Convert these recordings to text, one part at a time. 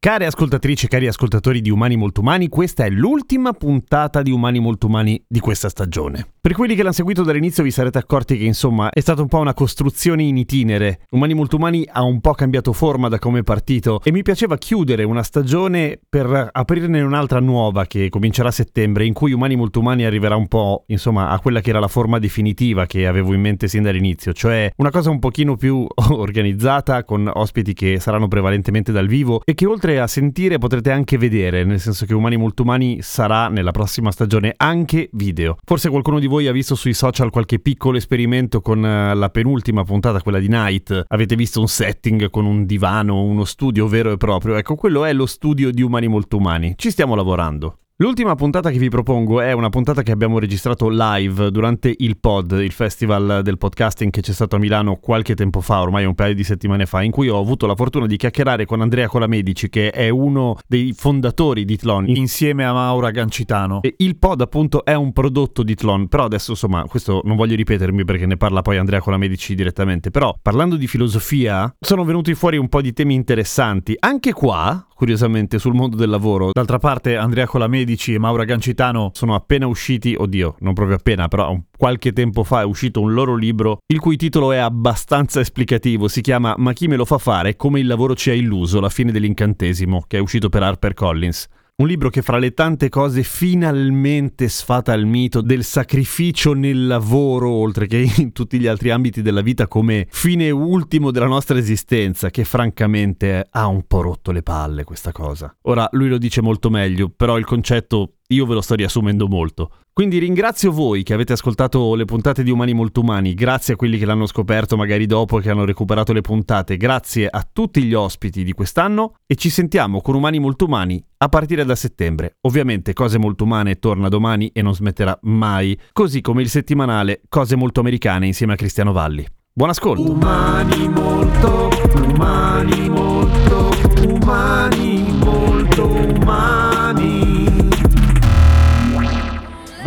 Care ascoltatrici e cari ascoltatori di Umani Molto Umani, questa è l'ultima puntata di Umani Molto Umani di questa stagione. Per quelli che l'hanno seguito dall'inizio vi sarete accorti che insomma è stata un po' una costruzione in itinere. Umani Molto Umani ha un po' cambiato forma da come è partito e mi piaceva chiudere una stagione per aprirne un'altra nuova che comincerà a settembre in cui Umani Molto Umani arriverà un po' insomma a quella che era la forma definitiva che avevo in mente sin dall'inizio, cioè una cosa un pochino più organizzata con ospiti che saranno prevalentemente dal vivo e che oltre oltre a sentire potrete anche vedere, nel senso che Umani Molto Umani sarà nella prossima stagione anche video. Forse qualcuno di voi ha visto sui social qualche piccolo esperimento con eh, la penultima puntata, quella di Night. Avete visto un setting con un divano, uno studio vero e proprio. Ecco, quello è lo studio di Umani Molto Umani. Ci stiamo lavorando. L'ultima puntata che vi propongo è una puntata che abbiamo registrato live durante il Pod, il festival del podcasting che c'è stato a Milano qualche tempo fa, ormai un paio di settimane fa, in cui ho avuto la fortuna di chiacchierare con Andrea Colamedici, che è uno dei fondatori di Tlon, insieme a Maura Gancitano. E il Pod appunto è un prodotto di Tlon, però adesso insomma questo non voglio ripetermi perché ne parla poi Andrea Colamedici direttamente, però parlando di filosofia sono venuti fuori un po' di temi interessanti. Anche qua, curiosamente, sul mondo del lavoro, d'altra parte Andrea Colamedici Medici e Maura Gancitano sono appena usciti, oddio, non proprio appena, però qualche tempo fa è uscito un loro libro il cui titolo è abbastanza esplicativo, si chiama Ma chi me lo fa fare? Come il lavoro ci ha illuso, la fine dell'incantesimo, che è uscito per HarperCollins. Un libro che fra le tante cose finalmente sfata il mito del sacrificio nel lavoro, oltre che in tutti gli altri ambiti della vita, come fine ultimo della nostra esistenza, che francamente ha un po' rotto le palle questa cosa. Ora lui lo dice molto meglio, però il concetto io ve lo sto riassumendo molto. Quindi ringrazio voi che avete ascoltato le puntate di Umani Molto Umani, grazie a quelli che l'hanno scoperto magari dopo che hanno recuperato le puntate, grazie a tutti gli ospiti di quest'anno e ci sentiamo con Umani Molto Umani a partire da settembre. Ovviamente Cose Molto Umane torna domani e non smetterà mai, così come il settimanale Cose Molto Americane insieme a Cristiano Valli. Buon ascolto! Umani molto, umani molto, umani molto umani.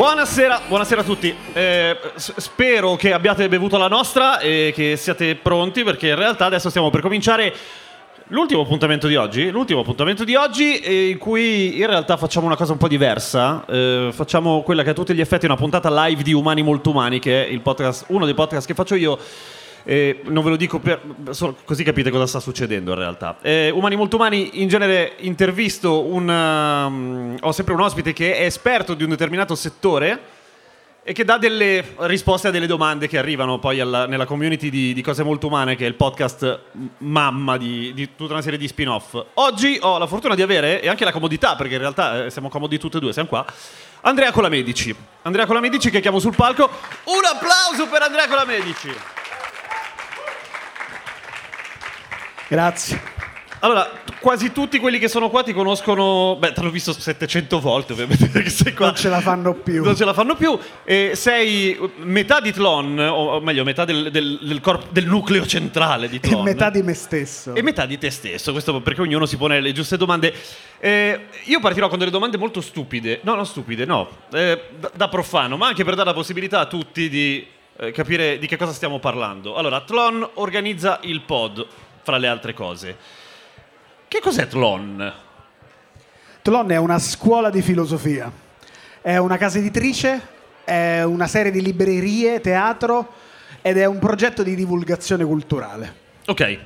Buonasera, buonasera a tutti. Eh, spero che abbiate bevuto la nostra e che siate pronti perché in realtà adesso stiamo per cominciare l'ultimo appuntamento di oggi. L'ultimo appuntamento di oggi eh, in cui in realtà facciamo una cosa un po' diversa. Eh, facciamo quella che a tutti gli effetti è una puntata live di Umani Molto Umani, che è podcast, uno dei podcast che faccio io. Eh, non ve lo dico per, così capite cosa sta succedendo in realtà. Eh, umani molto umani, in genere intervisto un, um, ho sempre un ospite che è esperto di un determinato settore e che dà delle risposte a delle domande che arrivano poi alla- nella community di, di Cose Molto Umane, che è il podcast mamma di, di tutta una serie di spin-off. Oggi ho la fortuna di avere, e anche la comodità, perché in realtà eh, siamo comodi tutti e due, siamo qua, Andrea Colamedici. Andrea Colamedici che chiamo sul palco. Un applauso per Andrea Colamedici! Grazie. Allora, quasi tutti quelli che sono qua ti conoscono, beh, te l'ho visto 700 volte ovviamente perché sei qua. Non ce la fanno più. Non ce la fanno più. E sei metà di Tlon, o meglio, metà del, del- del corp- del nucleo centrale di E Tlon. metà di me stesso. E metà di te stesso, questo perché ognuno si pone le giuste domande. Eh, io partirò con delle domande molto stupide, no, non stupide, no, eh, da, da profano, ma anche per dare la possibilità a tutti di eh, capire di che cosa stiamo parlando. Allora, Tlon organizza il pod, fra le altre cose. Che cos'è Tlon? Tlon è una scuola di filosofia. È una casa editrice, è una serie di librerie, teatro ed è un progetto di divulgazione culturale. Ok.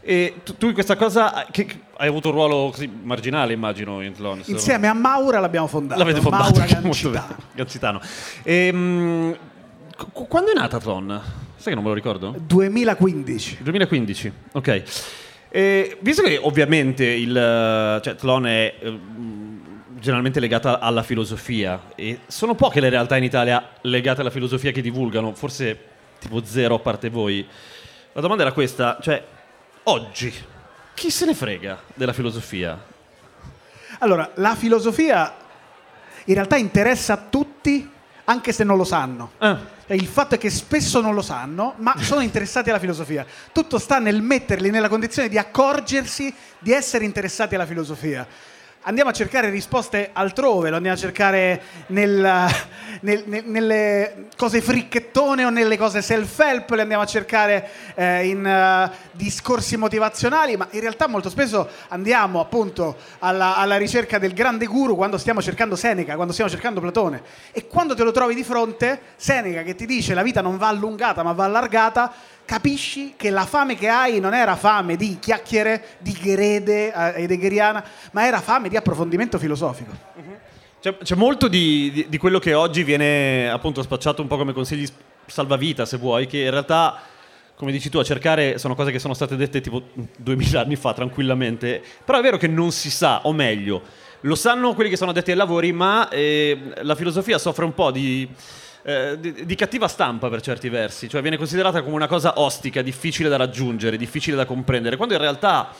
E tu, in questa cosa che- hai avuto un ruolo così marginale, immagino, in Tlon. Insieme a Maura l'abbiamo fondato. L'avete fondato. Maura Gancitano. Gancitano. Ehm, qu- quando è nata Tlon? Sai che non me lo ricordo? 2015. 2015, ok. E visto che ovviamente il, eh, cioè, Tlon è eh, generalmente legata alla filosofia e sono poche le realtà in Italia legate alla filosofia che divulgano, forse tipo zero a parte voi. La domanda era questa, cioè oggi chi se ne frega della filosofia? Allora, la filosofia in realtà interessa a tutti anche se non lo sanno. Ah. Il fatto è che spesso non lo sanno, ma sono interessati alla filosofia. Tutto sta nel metterli nella condizione di accorgersi di essere interessati alla filosofia andiamo a cercare risposte altrove, lo andiamo a cercare nel, nel, nel, nelle cose fricchettone o nelle cose self-help, le andiamo a cercare eh, in uh, discorsi motivazionali, ma in realtà molto spesso andiamo appunto alla, alla, ricerca del grande guru quando stiamo cercando Seneca, quando stiamo cercando Platone. E quando te lo trovi di fronte, Seneca che ti dice la vita non va allungata ma va allargata, capisci che la fame che hai non era fame di chiacchiere, di grede eh, heideggeriana, ma era fame di approfondimento filosofico. C'è, c'è, molto di, di, di, quello che oggi viene appunto spacciato un po' come consigli salvavita, se vuoi, che in realtà, come dici tu, a cercare sono cose che sono state dette tipo 2000 anni fa tranquillamente, però è vero che non si sa, o meglio, lo sanno quelli che sono addetti ai lavori, ma eh, la filosofia soffre un po' di eh, di, di, cattiva stampa per certi versi, cioè viene considerata come una cosa ostica, difficile da raggiungere, difficile da comprendere, quando in realtà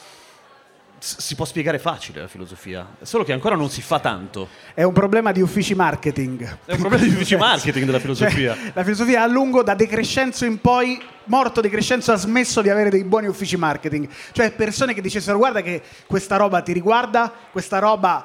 si può spiegare facile la filosofia, solo che ancora non si fa tanto. È un problema di uffici marketing. È un problema di uffici marketing della filosofia. Cioè, la filosofia a lungo, da De Crescenzo in poi, morto De Crescenzo ha smesso di avere dei buoni uffici marketing. Cioè persone che dicessero guarda che questa roba ti riguarda, questa roba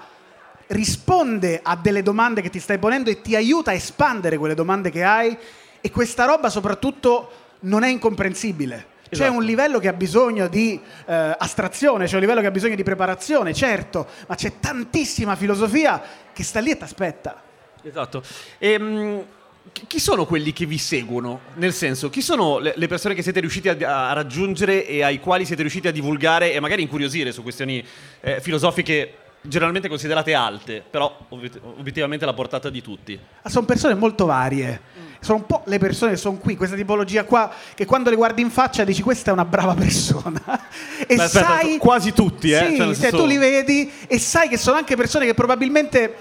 risponde a delle domande che ti stai ponendo e ti aiuta a espandere quelle domande che hai e questa roba soprattutto non è incomprensibile. Esatto. C'è un livello che ha bisogno di eh, astrazione, c'è un livello che ha bisogno di preparazione, certo, ma c'è tantissima filosofia che sta lì e ti aspetta. Esatto. Ehm, chi sono quelli che vi seguono? Nel senso, chi sono le, persone che siete riusciti a, a, raggiungere e ai quali siete riusciti a divulgare e magari incuriosire su questioni eh, filosofiche generalmente considerate alte, però obiettivamente la portata di tutti. Ah, sono persone molto varie. Sono un po' le persone che sono qui, questa tipologia qua, che quando le guardi in faccia dici questa è una brava persona. e Beh, aspetta, sai... Quasi tutti, eh? Sì, cioè, senso... tu li vedi e sai che sono anche persone che probabilmente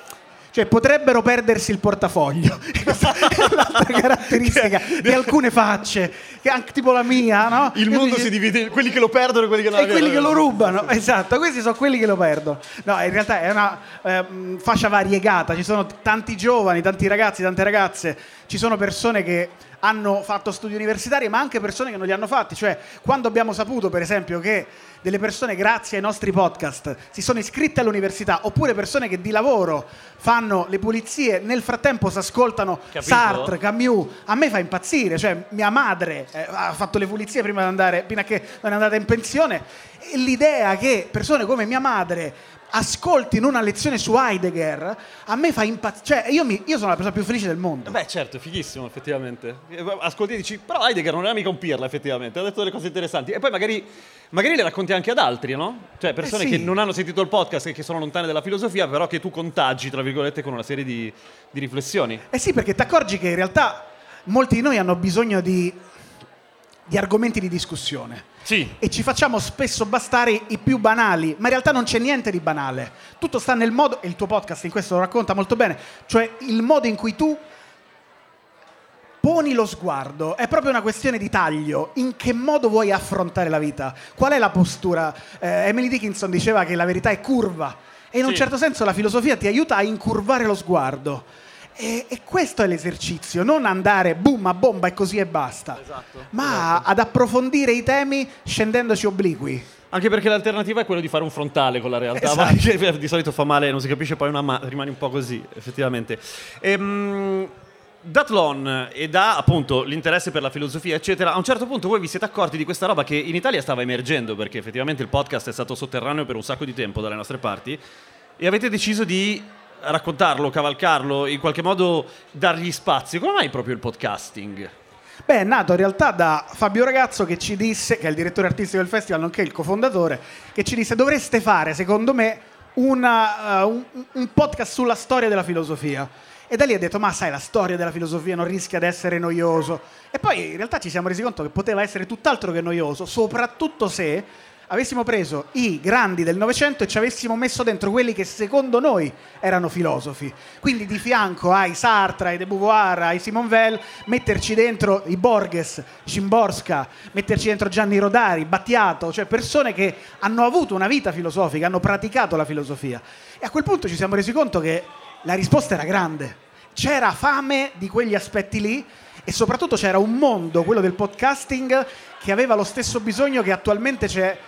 cioè, potrebbero perdersi il portafoglio. Questa è l'altra caratteristica di alcune facce, che anche tipo la mia, no? Il mondo si divide in quelli che lo perdono e quelli che lo E quelli che lo rubano, esatto, questi sono quelli che lo perdono. No, in realtà è una eh, fascia variegata, ci sono tanti giovani, tanti ragazzi, tante ragazze, ci sono persone che hanno fatto studi universitari, ma anche persone che non li hanno fatti. Cioè, quando abbiamo saputo, per esempio, che delle persone, grazie ai nostri podcast, si sono iscritte all'università, oppure persone che di lavoro fanno le pulizie, nel frattempo si ascoltano Capito? Sartre, Camus, a me fa impazzire. Cioè, mia madre eh, ha fatto le pulizie prima di andare, prima che non è andata in pensione. E l'idea che persone come mia madre ascoltino una lezione su Heidegger, a me fa impazzire. Cioè, io, mi, io, sono la persona più felice del mondo. Beh, certo, è fighissimo, effettivamente. Ascolti e dici, però Heidegger non era mica un pirla, effettivamente, ha detto delle cose interessanti. E poi magari, magari le racconti anche ad altri, no? Cioè, persone eh sì. che non hanno sentito il podcast e che sono lontane dalla filosofia, però che tu contagi, tra virgolette, con una serie di, di riflessioni. Eh sì, perché ti accorgi che in realtà molti di noi hanno bisogno di, di argomenti di discussione. Sì. E ci facciamo spesso bastare i più banali, ma in realtà non c'è niente di banale. Tutto sta nel modo, e il tuo podcast in questo lo racconta molto bene, cioè il modo in cui tu poni lo sguardo, è proprio una questione di taglio, in che modo vuoi affrontare la vita, qual è la postura. Eh, Emily Dickinson diceva che la verità è curva e in sì. un certo senso la filosofia ti aiuta a incurvare lo sguardo. E, e, questo è l'esercizio, non andare boom a bomba e così e basta, esatto, ma esatto. ad approfondire i temi scendendoci obliqui. Anche perché l'alternativa è quella di fare un frontale con la realtà, esatto. che di solito fa male, non si capisce poi una ma- rimani un po' così, effettivamente. Ehm, da Tlon e da appunto l'interesse per la filosofia, eccetera, a un certo punto voi vi siete accorti di questa roba che in Italia stava emergendo, perché effettivamente il podcast è stato sotterraneo per un sacco di tempo dalle nostre parti, e avete deciso di raccontarlo, cavalcarlo, in qualche modo dargli spazio. Come mai proprio il podcasting? Beh, è nato in realtà da Fabio Ragazzo che ci disse, che è il direttore artistico del festival, nonché il cofondatore, che ci disse dovreste fare, secondo me, una, uh, un, un, podcast sulla storia della filosofia. E da lì ha detto, ma sai, la storia della filosofia non rischia di essere noioso. E poi in realtà ci siamo resi conto che poteva essere tutt'altro che noioso, soprattutto se avessimo preso i grandi del Novecento e ci avessimo messo dentro quelli che secondo noi erano filosofi. Quindi di fianco ai Sartre, ai De Beauvoir, ai Simon Weil, metterci dentro i Borges, Szymborska, metterci dentro Gianni Rodari, Battiato, cioè persone che hanno avuto una vita filosofica, hanno praticato la filosofia. E a quel punto ci siamo resi conto che la risposta era grande. C'era fame di quegli aspetti lì e soprattutto c'era un mondo, quello del podcasting, che aveva lo stesso bisogno che attualmente c'è,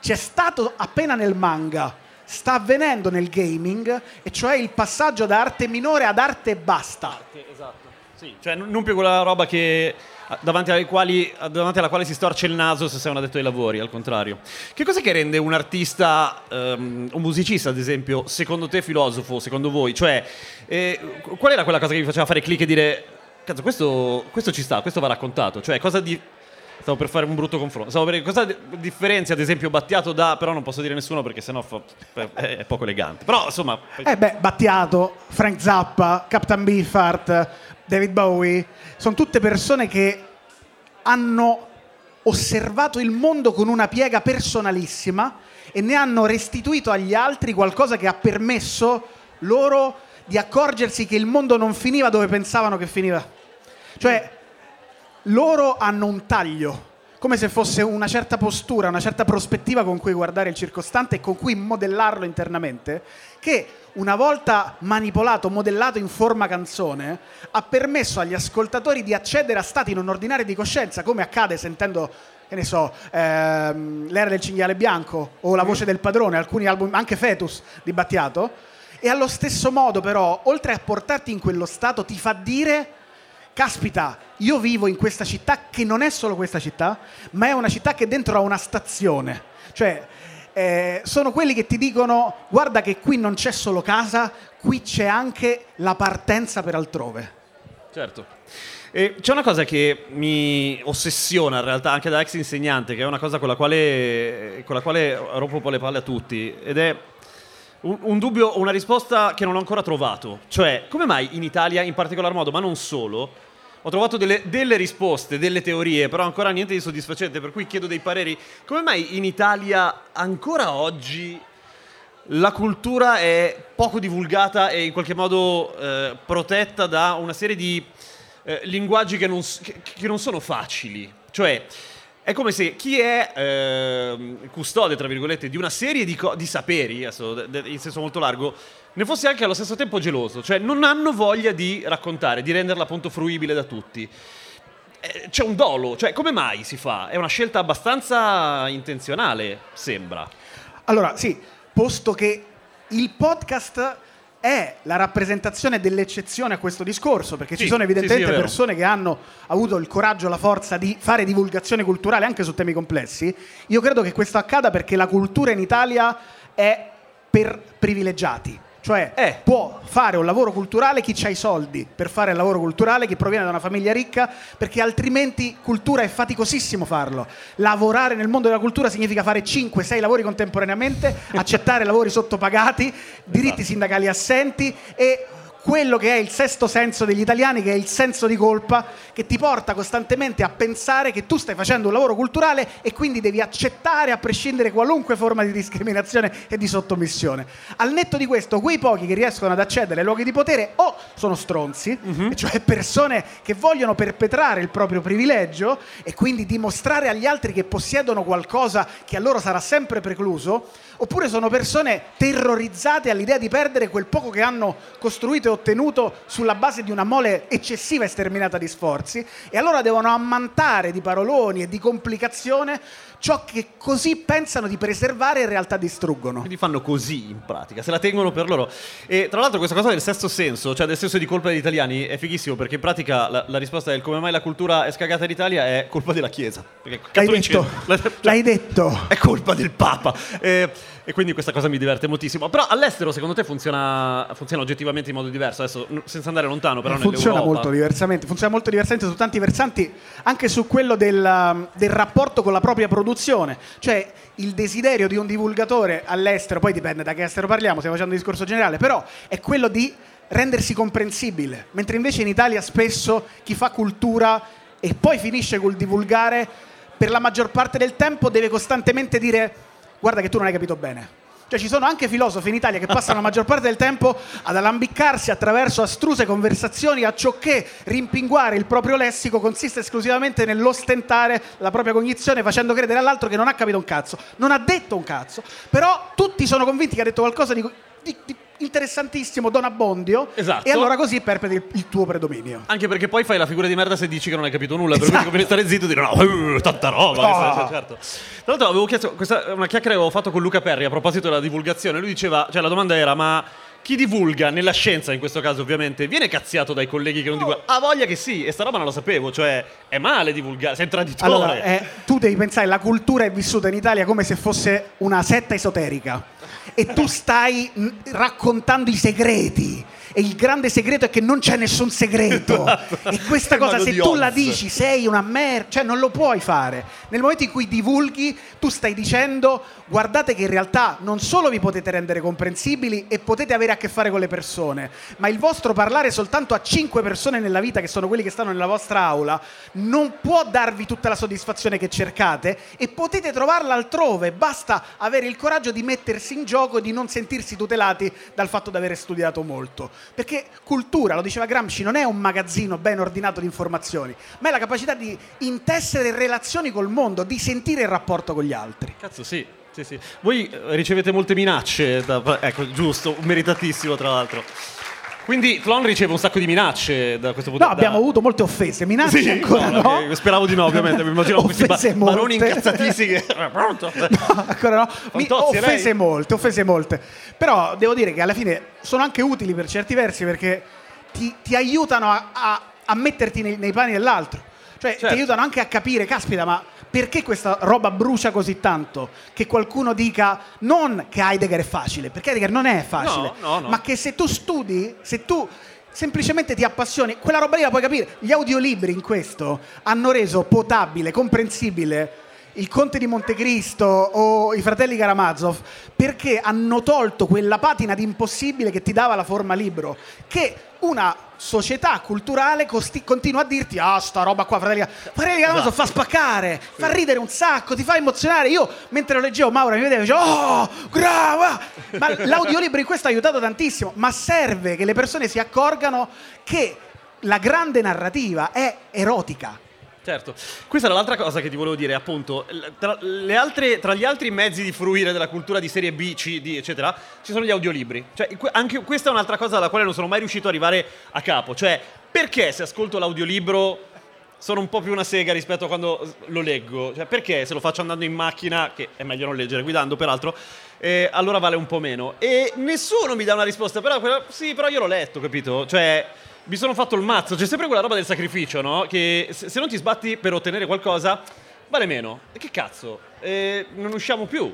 c'è stato appena nel manga, sta avvenendo nel gaming, e cioè il passaggio da arte minore ad arte basta. Esatto. Sì, cioè non più quella roba che davanti, quali- davanti alla quale si storce il naso se sei un addetto ai lavori, al contrario. Che cosa che rende un artista, ehm, un musicista ad esempio, secondo te filosofo, secondo voi? Cioè, eh, qual era quella cosa che vi faceva fare click e dire, cazzo, questo, questo ci sta, questo va raccontato? Cioè, cosa di... Stavo per fare un brutto confronto. Per cosa di- differenzia, ad esempio, Battiato da. Però non posso dire nessuno perché sennò fa- è, poco elegante. Però, insomma. Eh beh, Battiato, Frank Zappa, Captain Beefheart, David Bowie, sono tutte persone che hanno osservato il mondo con una piega personalissima e ne hanno restituito agli altri qualcosa che ha permesso loro di accorgersi che il mondo non finiva dove pensavano che finiva. Cioè, loro hanno un taglio, come se fosse una certa postura, una certa prospettiva con cui guardare il circostante e con cui modellarlo internamente, che una volta manipolato, modellato in forma canzone, ha permesso agli ascoltatori di accedere a stati non ordinari di coscienza, come accade sentendo, che ne so, ehm, L'era del cinghiale bianco o La voce del padrone, alcuni album, anche Fetus di Battiato, e allo stesso modo però, oltre a portarti in quello stato, ti fa dire caspita, io vivo in questa città che non è solo questa città, ma è una città che dentro ha una stazione. Cioè, eh, sono quelli che ti dicono guarda che qui non c'è solo casa, qui c'è anche la partenza per altrove. Certo. E c'è una cosa che mi ossessiona in realtà anche da ex insegnante, che è una cosa con la quale, con la quale rompo un po' le palle a tutti, ed è un, un dubbio una risposta che non ho ancora trovato. Cioè, come mai in Italia in particolar modo, ma non solo, ho trovato delle, delle risposte, delle teorie, però ancora niente di soddisfacente, per cui chiedo dei pareri. Come mai in Italia ancora oggi la cultura è poco divulgata e in qualche modo eh, protetta da una serie di eh, linguaggi che non, che- che non sono facili. Cioè, è come se chi è ehm, custode, tra virgolette, di una serie di, co- di saperi, adesso, de- de- in senso molto largo, ne fosse anche allo stesso tempo geloso. Cioè, non hanno voglia di raccontare, di renderla appunto fruibile da tutti. Eh, C'è un dolo, cioè come mai si fa? È una scelta abbastanza intenzionale, sembra. Allora, sì, posto che il podcast è la rappresentazione dell'eccezione a questo discorso, perché ci Sì, sono sì, sì, evidentemente è vero. persone che hanno avuto il coraggio, la forza di fare divulgazione culturale anche su temi complessi. Io credo che questo accada perché la cultura in Italia è per privilegiati. Cioè, Eh. può fare un lavoro culturale chi ha i soldi per fare il lavoro culturale, chi proviene da una famiglia ricca, perché altrimenti cultura è faticosissimo farlo. Lavorare nel mondo della cultura significa fare 5-6 lavori contemporaneamente, accettare lavori sottopagati, diritti Esatto. sindacali assenti e quello che è il sesto senso degli italiani, che è il senso di colpa, che ti porta costantemente a pensare che tu stai facendo un lavoro culturale e quindi devi accettare a prescindere qualunque forma di discriminazione e di sottomissione. Al netto di questo, quei pochi che riescono ad accedere ai luoghi di potere o sono stronzi, e cioè persone che vogliono perpetrare il proprio privilegio e quindi dimostrare agli altri che possiedono qualcosa che a loro sarà sempre precluso, oppure sono persone terrorizzate all'idea di perdere quel poco che hanno costruito e ottenuto sulla base di una mole eccessiva e sterminata di sforzi? E allora devono ammantare di paroloni e di complicazione ciò che così pensano di preservare in realtà distruggono. Quindi fanno così in pratica, se la tengono per loro. E tra l'altro questa cosa del sesto senso, cioè del senso di colpa degli italiani, è fighissimo perché in pratica la, la risposta è come mai la cultura è scagata in Italia è colpa della Chiesa. L'hai detto, cioè, l'hai detto. È colpa del Papa. Eh, e quindi questa cosa mi diverte moltissimo. Però all'estero secondo te funziona, funziona oggettivamente in modo diverso? Adesso senza andare lontano, però funziona molto diversamente, funziona molto diversamente su tanti versanti, anche su quello del, del rapporto con la propria produzione. Cioè il desiderio di un divulgatore all'estero, poi dipende da che estero parliamo, stiamo facendo un discorso generale, però è quello di rendersi comprensibile, mentre invece in Italia spesso chi fa cultura e poi finisce col divulgare per la maggior parte del tempo deve costantemente dire guarda che tu non hai capito bene. Cioè ci sono anche filosofi in Italia che passano la maggior parte del tempo ad alambiccarsi attraverso astruse conversazioni a ciò che rimpinguare il proprio lessico consiste esclusivamente nell'ostentare la propria cognizione facendo credere all'altro che non ha capito un cazzo. Non ha detto un cazzo, però tutti sono convinti che ha detto qualcosa di, di- di interessantissimo, Don Abbondio, Esatto. e allora così perpeti il, il tuo predominio. Anche perché poi fai la figura di merda se dici che non hai capito nulla, per cui Esatto. conviene stare zitto e dire no, eh, tanta roba. Oh. Cioè, certo. Tra l'altro avevo chiesto, questa una chiacchiera che avevo fatto con Luca Perri a proposito della divulgazione, lui diceva, cioè la domanda era ma chi divulga nella scienza in questo caso ovviamente viene cazziato dai colleghi che non divulgano? Ha voglia che sì, e sta roba non la sapevo, cioè è male divulgare, sei traditore. Allora, eh, tu devi pensare, la cultura è vissuta in Italia come se fosse una setta esoterica e tu stai mh, raccontando i segreti. E il grande segreto è che non c'è nessun segreto. Esatto. E questa cosa, se tu la dici, sei una merda, cioè non lo puoi fare. Nel momento in cui divulghi, tu stai dicendo, guardate che in realtà non solo vi potete rendere comprensibili e potete avere a che fare con le persone, ma il vostro parlare soltanto a cinque persone nella vita, che sono quelli che stanno nella vostra aula, non può darvi tutta la soddisfazione che cercate e potete trovarla altrove. Basta avere il coraggio di mettersi in gioco e di non sentirsi tutelati dal fatto di aver studiato molto. Perché cultura, lo diceva Gramsci, non è un magazzino ben ordinato di informazioni, ma è la capacità di intessere relazioni col mondo, di sentire il rapporto con gli altri. Cazzo, sì. Sì, sì. Voi eh, ricevete molte minacce, da- ecco, giusto, meritatissimo tra l'altro. Quindi Tlon riceve un sacco di minacce da questo punto No, di vista. abbiamo avuto molte offese, minacce Sì, ancora no, no. ok, Speravo di no, ovviamente. Mi immaginavo questi ba- baroni incazzatissimi che... Pronto? No, ancora no. Mi- offese lei? molte, offese molte. Però devo dire che alla fine sono anche utili per certi versi perché ti, ti aiutano a, a- a metterti nei, nei panni dell'altro. Cioè Certo. ti aiutano anche a capire, caspita, ma perché questa roba brucia così tanto? Che qualcuno dica non che Heidegger è facile, perché Heidegger non è facile, No, no, no. ma che se tu studi, se tu semplicemente ti appassioni, quella roba lì la puoi capire. Gli audiolibri in questo hanno reso potabile, comprensibile il Conte di Montecristo o i fratelli Karamazov perché hanno tolto quella patina di impossibile che ti dava la forma libro che una società culturale costi- continua a dirti ah sta roba qua fratelli, fratelli Karamazov fa spaccare fa ridere un sacco ti fa emozionare. Io mentre lo leggevo Maura mi vedeva e dicevo oh brava! Ma l'audiolibro in questo ha aiutato tantissimo ma serve che le persone si accorgano che la grande narrativa è erotica Certo, questa era l'altra cosa che ti volevo dire, appunto, tra, altre- tra gli altri mezzi di fruire della cultura di serie B, C, D, eccetera, ci sono gli audiolibri. Cioè, anche questa è un'altra cosa alla quale non sono mai riuscito ad arrivare a capo. Cioè, perché se ascolto l'audiolibro sono un po' più una sega rispetto a quando lo leggo? Cioè, perché se lo faccio andando in macchina, che è meglio non leggere guidando, peraltro, eh, allora vale un po' meno. E nessuno mi dà una risposta, però, quella- sì, però io l'ho letto, capito? Cioè, mi sono fatto il mazzo. C'è sempre quella roba del sacrificio, no? Che se, non ti sbatti per ottenere qualcosa, vale meno. E che cazzo? Eh, non usciamo più.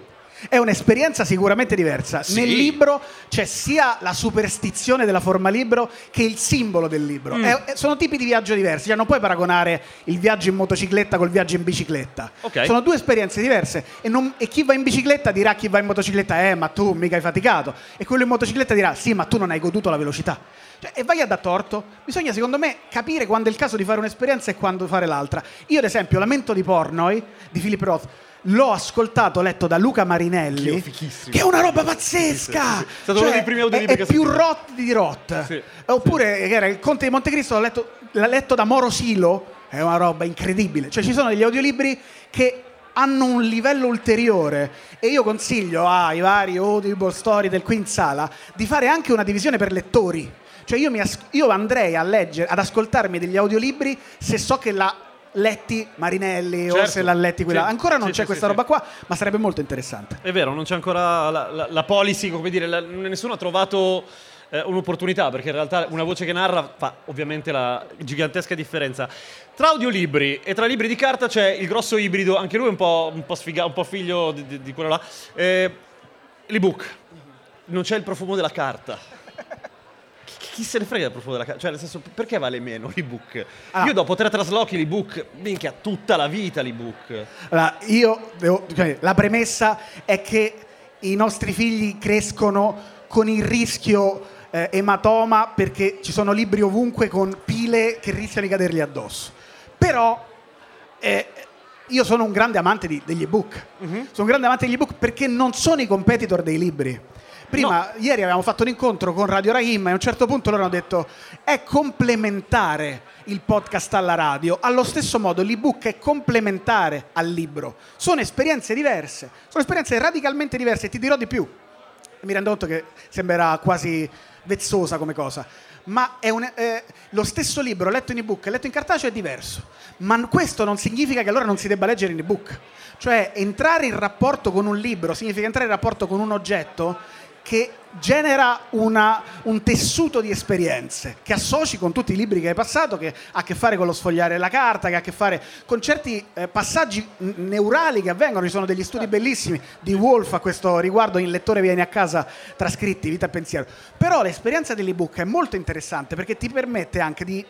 È un'esperienza sicuramente diversa. Sì. Nel libro c'è sia la superstizione della forma libro che il simbolo del libro. Mm. È- sono tipi di viaggio diversi, cioè non puoi paragonare il viaggio in motocicletta col viaggio in bicicletta. Ok. Sono due esperienze diverse e, non- e chi va in bicicletta dirà a chi va in motocicletta, eh ma tu mica hai faticato. E quello in motocicletta dirà, sì ma tu non hai goduto la velocità. Cioè, e vai a dar torto. Bisogna secondo me capire quando è il caso di fare un'esperienza e quando fare l'altra. Io ad esempio Lamento di Pornoi di Philip Roth l'ho ascoltato letto da Luca Marinelli che è una roba pazzesca Sì, sì, sì. È stato uno dei primi audiolibri è, è più. Roth di Roth oppure era il Conte di Montecristo l'ha letto, l'ha letto da Moro Silo è una roba incredibile cioè ci sono degli audiolibri che hanno un livello ulteriore e io consiglio ai vari audible story del qui in sala di fare anche una divisione per lettori cioè io, as- io andrei a leggere ad ascoltarmi degli audiolibri se so che l'ha letti Marinelli o Certo. se l'ha letti quella Sì. ancora non Sì, c'è sì, questa roba qua ma sarebbe molto interessante È vero, non c'è ancora la, la- la policy, come dire, la- nessuno ha trovato eh, un'opportunità, perché in realtà una voce che narra fa ovviamente la gigantesca differenza. Tra audiolibri e tra libri di carta c'è il grosso ibrido, anche lui è un po', un po', sfiga- un po' figlio di, di- di quello là, eh, l'ebook. Non c'è il profumo della carta. Chi, se ne frega del profumo della carta? Cioè, nel senso, perché vale meno l'ebook? Ah. Io dopo tre traslochi l'ebook, minchia, tutta la vita l'ebook. Allora, io devo- cioè, la premessa è che i nostri figli crescono con il rischio eh, ematoma perché ci sono libri ovunque con pile che rischiano di cadergli addosso. Però eh, io sono un grande amante di- degli ebook. Sono un grande amante degli ebook perché non sono i competitor dei libri. Prima, ieri avevamo fatto un incontro con Radio Rahim e a un certo punto loro hanno detto è complementare il podcast alla radio, allo stesso modo l'ebook è complementare al libro. Sono esperienze diverse, sono esperienze radicalmente diverse e ti dirò di più. Mi rendo conto che sembrerà quasi vezzosa come cosa, ma è un- eh, lo stesso libro letto in ebook e letto in cartaceo è diverso. Ma questo non significa che allora non si debba leggere in ebook. Cioè, entrare in rapporto con un libro significa entrare in rapporto con un oggetto che genera una- un tessuto di esperienze che associ con tutti i libri che hai passato, che ha a che fare con lo sfogliare la carta, che ha a che fare con certi eh, passaggi neurali che avvengono. Ci sono degli studi bellissimi di Wolf a questo riguardo in Lettore vieni a casa trascritti, vita e pensiero. Però l'esperienza dell'ebook è molto interessante perché ti permette anche di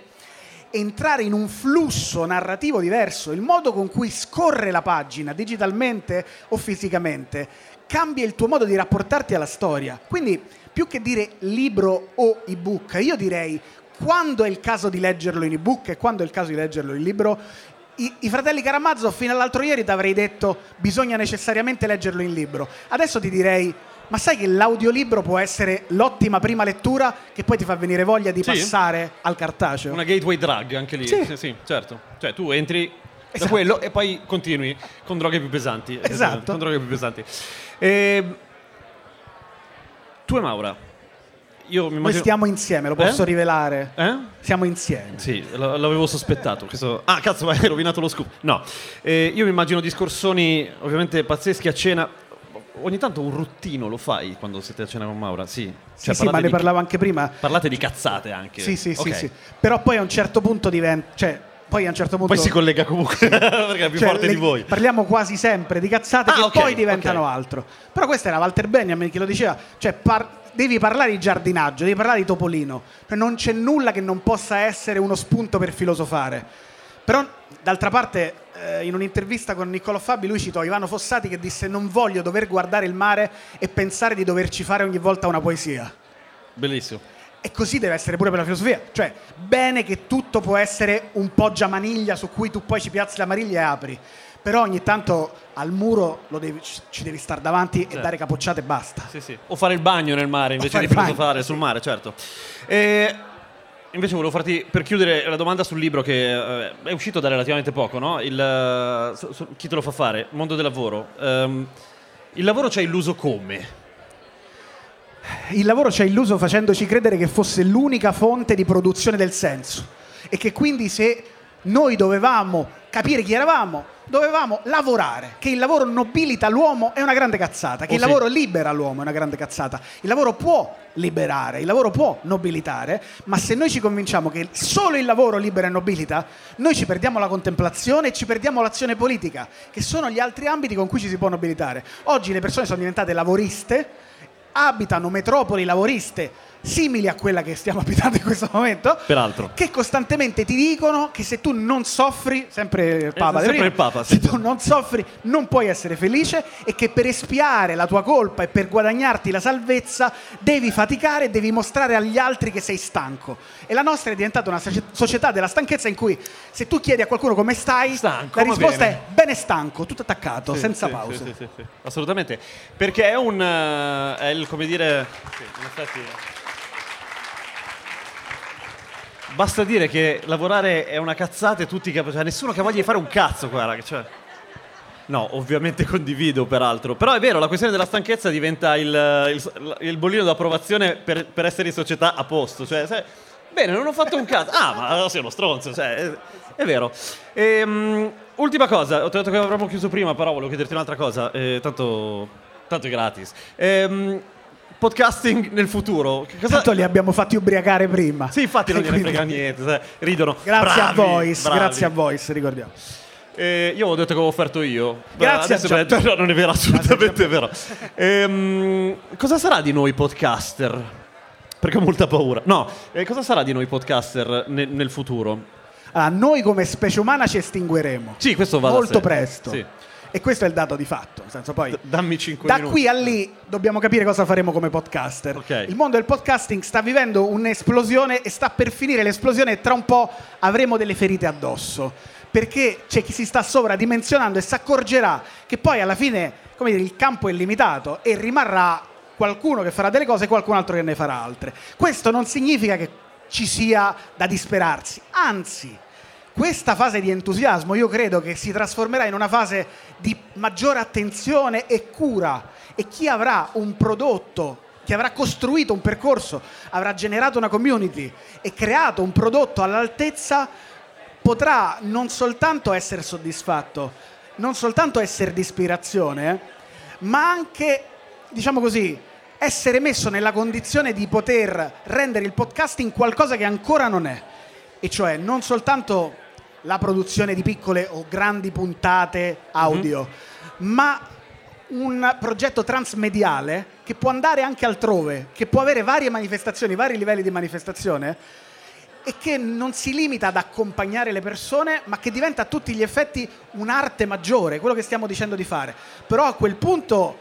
entrare in un flusso narrativo diverso, il modo con cui scorre la pagina digitalmente o fisicamente cambia il tuo modo di rapportarti alla storia. Quindi più che dire libro o ebook, io direi quando è il caso di leggerlo in ebook e quando è il caso di leggerlo in libro. I, i fratelli Karamazov fino all'altro ieri ti avrei detto bisogna necessariamente leggerlo in libro. Adesso ti direi ma sai che l'audiolibro può essere l'ottima prima lettura che poi ti fa venire voglia di Sì. passare al cartaceo? Una gateway drug anche lì. Sì. Sì, sì, certo. Cioè tu entri Esatto. quello e poi continui con droghe più pesanti. Esatto. Con droghe più pesanti. Ehm, tu e Maura. Io mi Noi immagino... stiamo insieme, lo posso Eh? rivelare. Eh? Siamo insieme. Sì, l'avevo sospettato. questo- Ah, cazzo, ma hai rovinato lo scoop. No, Eh, io mi immagino discorsoni ovviamente pazzeschi a cena. Ogni tanto un ruttino lo fai quando siete a cena con Maura? Sì. Sì, Cioè, sì, ma parlate ne di- parlavo anche prima. Parlate di cazzate anche. Sì, sì, sì, Ok. sì. Però poi a un certo punto diventa... Cioè, poi a un certo punto... Poi si collega comunque perché è più cioè, forte le- di voi. Parliamo quasi sempre di cazzate Ah, che ok, poi diventano ok. altro. Però questa era Walter Benjamin che lo diceva. Cioè, par- devi parlare di giardinaggio, devi parlare di Topolino. Cioè, non c'è nulla che non possa essere uno spunto per filosofare. Però, d'altra parte, eh, in un'intervista con Niccolò Fabi, lui citò Ivano Fossati che disse non voglio dover guardare il mare e pensare di doverci fare ogni volta una poesia. Bellissimo. E così deve essere pure per la filosofia. Cioè, bene che tutto può essere un po' giamaniglia su cui tu poi ci piazzi la maniglia e apri. Però ogni tanto al muro devi- ci devi stare davanti e dare capocciate e basta. Sì, sì. O fare il bagno nel mare invece di filosofare sul mare, certo. E invece volevo farti, per chiudere, la domanda sul libro che eh, è uscito da relativamente poco, no? Il, eh, su- su- chi te lo fa fare? Mondo del lavoro. Ehm, il lavoro ci ha illuso come? Il lavoro ci ha illuso facendoci credere che fosse l'unica fonte di produzione del senso e che quindi se noi dovevamo capire chi eravamo, dovevamo lavorare, che il lavoro nobilita l'uomo è una grande cazzata, che Oh, il sì. lavoro libera l'uomo è una grande cazzata. Il lavoro può liberare, il lavoro può nobilitare, ma se noi ci convinciamo che solo il lavoro libera e nobilita, noi ci perdiamo la contemplazione e ci perdiamo l'azione politica, che sono gli altri ambiti con cui ci si può nobilitare. Oggi le persone sono diventate lavoriste, abitano metropoli lavoriste simili a quella che stiamo abitando in questo momento, Peraltro. che costantemente ti dicono che se tu non soffri, sempre il Papa, sempre prima, il Papa, se sì. tu non soffri non puoi essere felice e che per espiare la tua colpa e per guadagnarti la salvezza devi faticare devi mostrare agli altri che sei stanco. E la nostra è diventata una socie- società della stanchezza in cui se tu chiedi a qualcuno come stai, Stanco, la risposta bene. è bene stanco, tutto attaccato, Sì, senza sì, pause. sì, sì, sì, sì. Assolutamente. Perché è un. eh, è il come dire. In effetti. Basta dire che lavorare è una cazzata e tutti che. Cioè, nessuno che voglia di fare un cazzo, che Cioè. No, ovviamente condivido, peraltro. Però è vero, la questione della stanchezza diventa il, il, il bollino d'approvazione per, per essere in società a posto. Cioè, sai, bene, non ho fatto un cazzo. Ah, ma sei uno stronzo. Cioè, è, è vero. Ehm, ultima cosa, ho detto che avremmo chiuso prima, però volevo chiederti un'altra cosa. eh, tanto, tanto è gratis. Ehm, podcasting nel futuro. Cosa... Tanto li abbiamo fatti ubriacare prima. Sì, infatti non gliene quindi- frega niente, ridono. Grazie a Bravi, Voice, bravi. grazie a Voice, ricordiamo. Eh, io ho detto che avevo offerto io. Grazie Adesso a no, non è vero, assolutamente vero. Ehm, cosa sarà di noi podcaster? Perché ho molta paura. No, eh, cosa sarà di noi podcaster ne- nel futuro? Allora, noi come specie umana ci estingueremo. Sì, questo va Molto presto. Sì. E questo è il dato di fatto. Nel senso, poi, Dammi 5 da minuti. qui a lì dobbiamo capire cosa faremo come podcaster. Ok. Il mondo del podcasting sta vivendo un'esplosione e sta per finire l'esplosione e tra un po' avremo delle ferite addosso. Perché c'è chi si sta sovradimensionando e si accorgerà che poi alla fine, come dire, il campo è limitato e rimarrà qualcuno che farà delle cose e qualcun altro che ne farà altre. Questo non significa che ci sia da disperarsi, anzi, questa fase di entusiasmo io credo che si trasformerà in una fase di maggiore attenzione e cura e chi avrà un prodotto, chi avrà costruito un percorso, avrà generato una community e creato un prodotto all'altezza potrà non soltanto essere soddisfatto, non soltanto essere di ispirazione, ma anche, diciamo così, essere messo nella condizione di poter rendere il podcasting qualcosa che ancora non è. E cioè non soltanto la produzione di piccole o grandi puntate audio, ma un progetto transmediale che può andare anche altrove, che può avere varie manifestazioni, vari livelli di manifestazione e che non si limita ad accompagnare le persone, ma che diventa a tutti gli effetti un'arte maggiore, quello che stiamo dicendo di fare. Però a quel punto,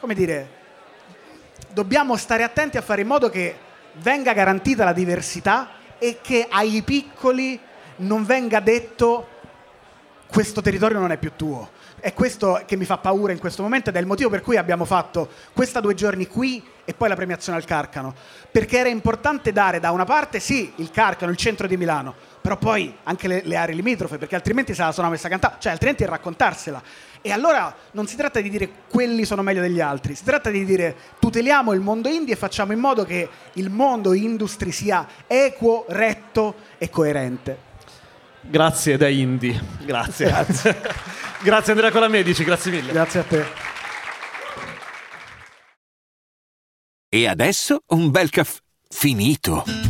come dire, dobbiamo stare attenti a fare in modo che venga garantita la diversità e che ai piccoli non venga detto questo territorio non è più tuo. È questo che mi fa paura in questo momento ed è il motivo per cui abbiamo fatto questa due giorni qui e poi la premiazione al Carcano. Perché era importante dare da una parte, sì, il Carcano, il centro di Milano, però poi anche le, le aree limitrofe, perché altrimenti se la sono messa a cantare, cioè altrimenti è raccontarsela. E allora non si tratta di dire quelli sono meglio degli altri, si tratta di dire tuteliamo il mondo indie e facciamo in modo che il mondo industry sia equo, retto e coerente. Grazie da Indy. Grazie. Grazie. Andrea Colamedici, grazie mille. Grazie a te. E adesso un bel caffè finito.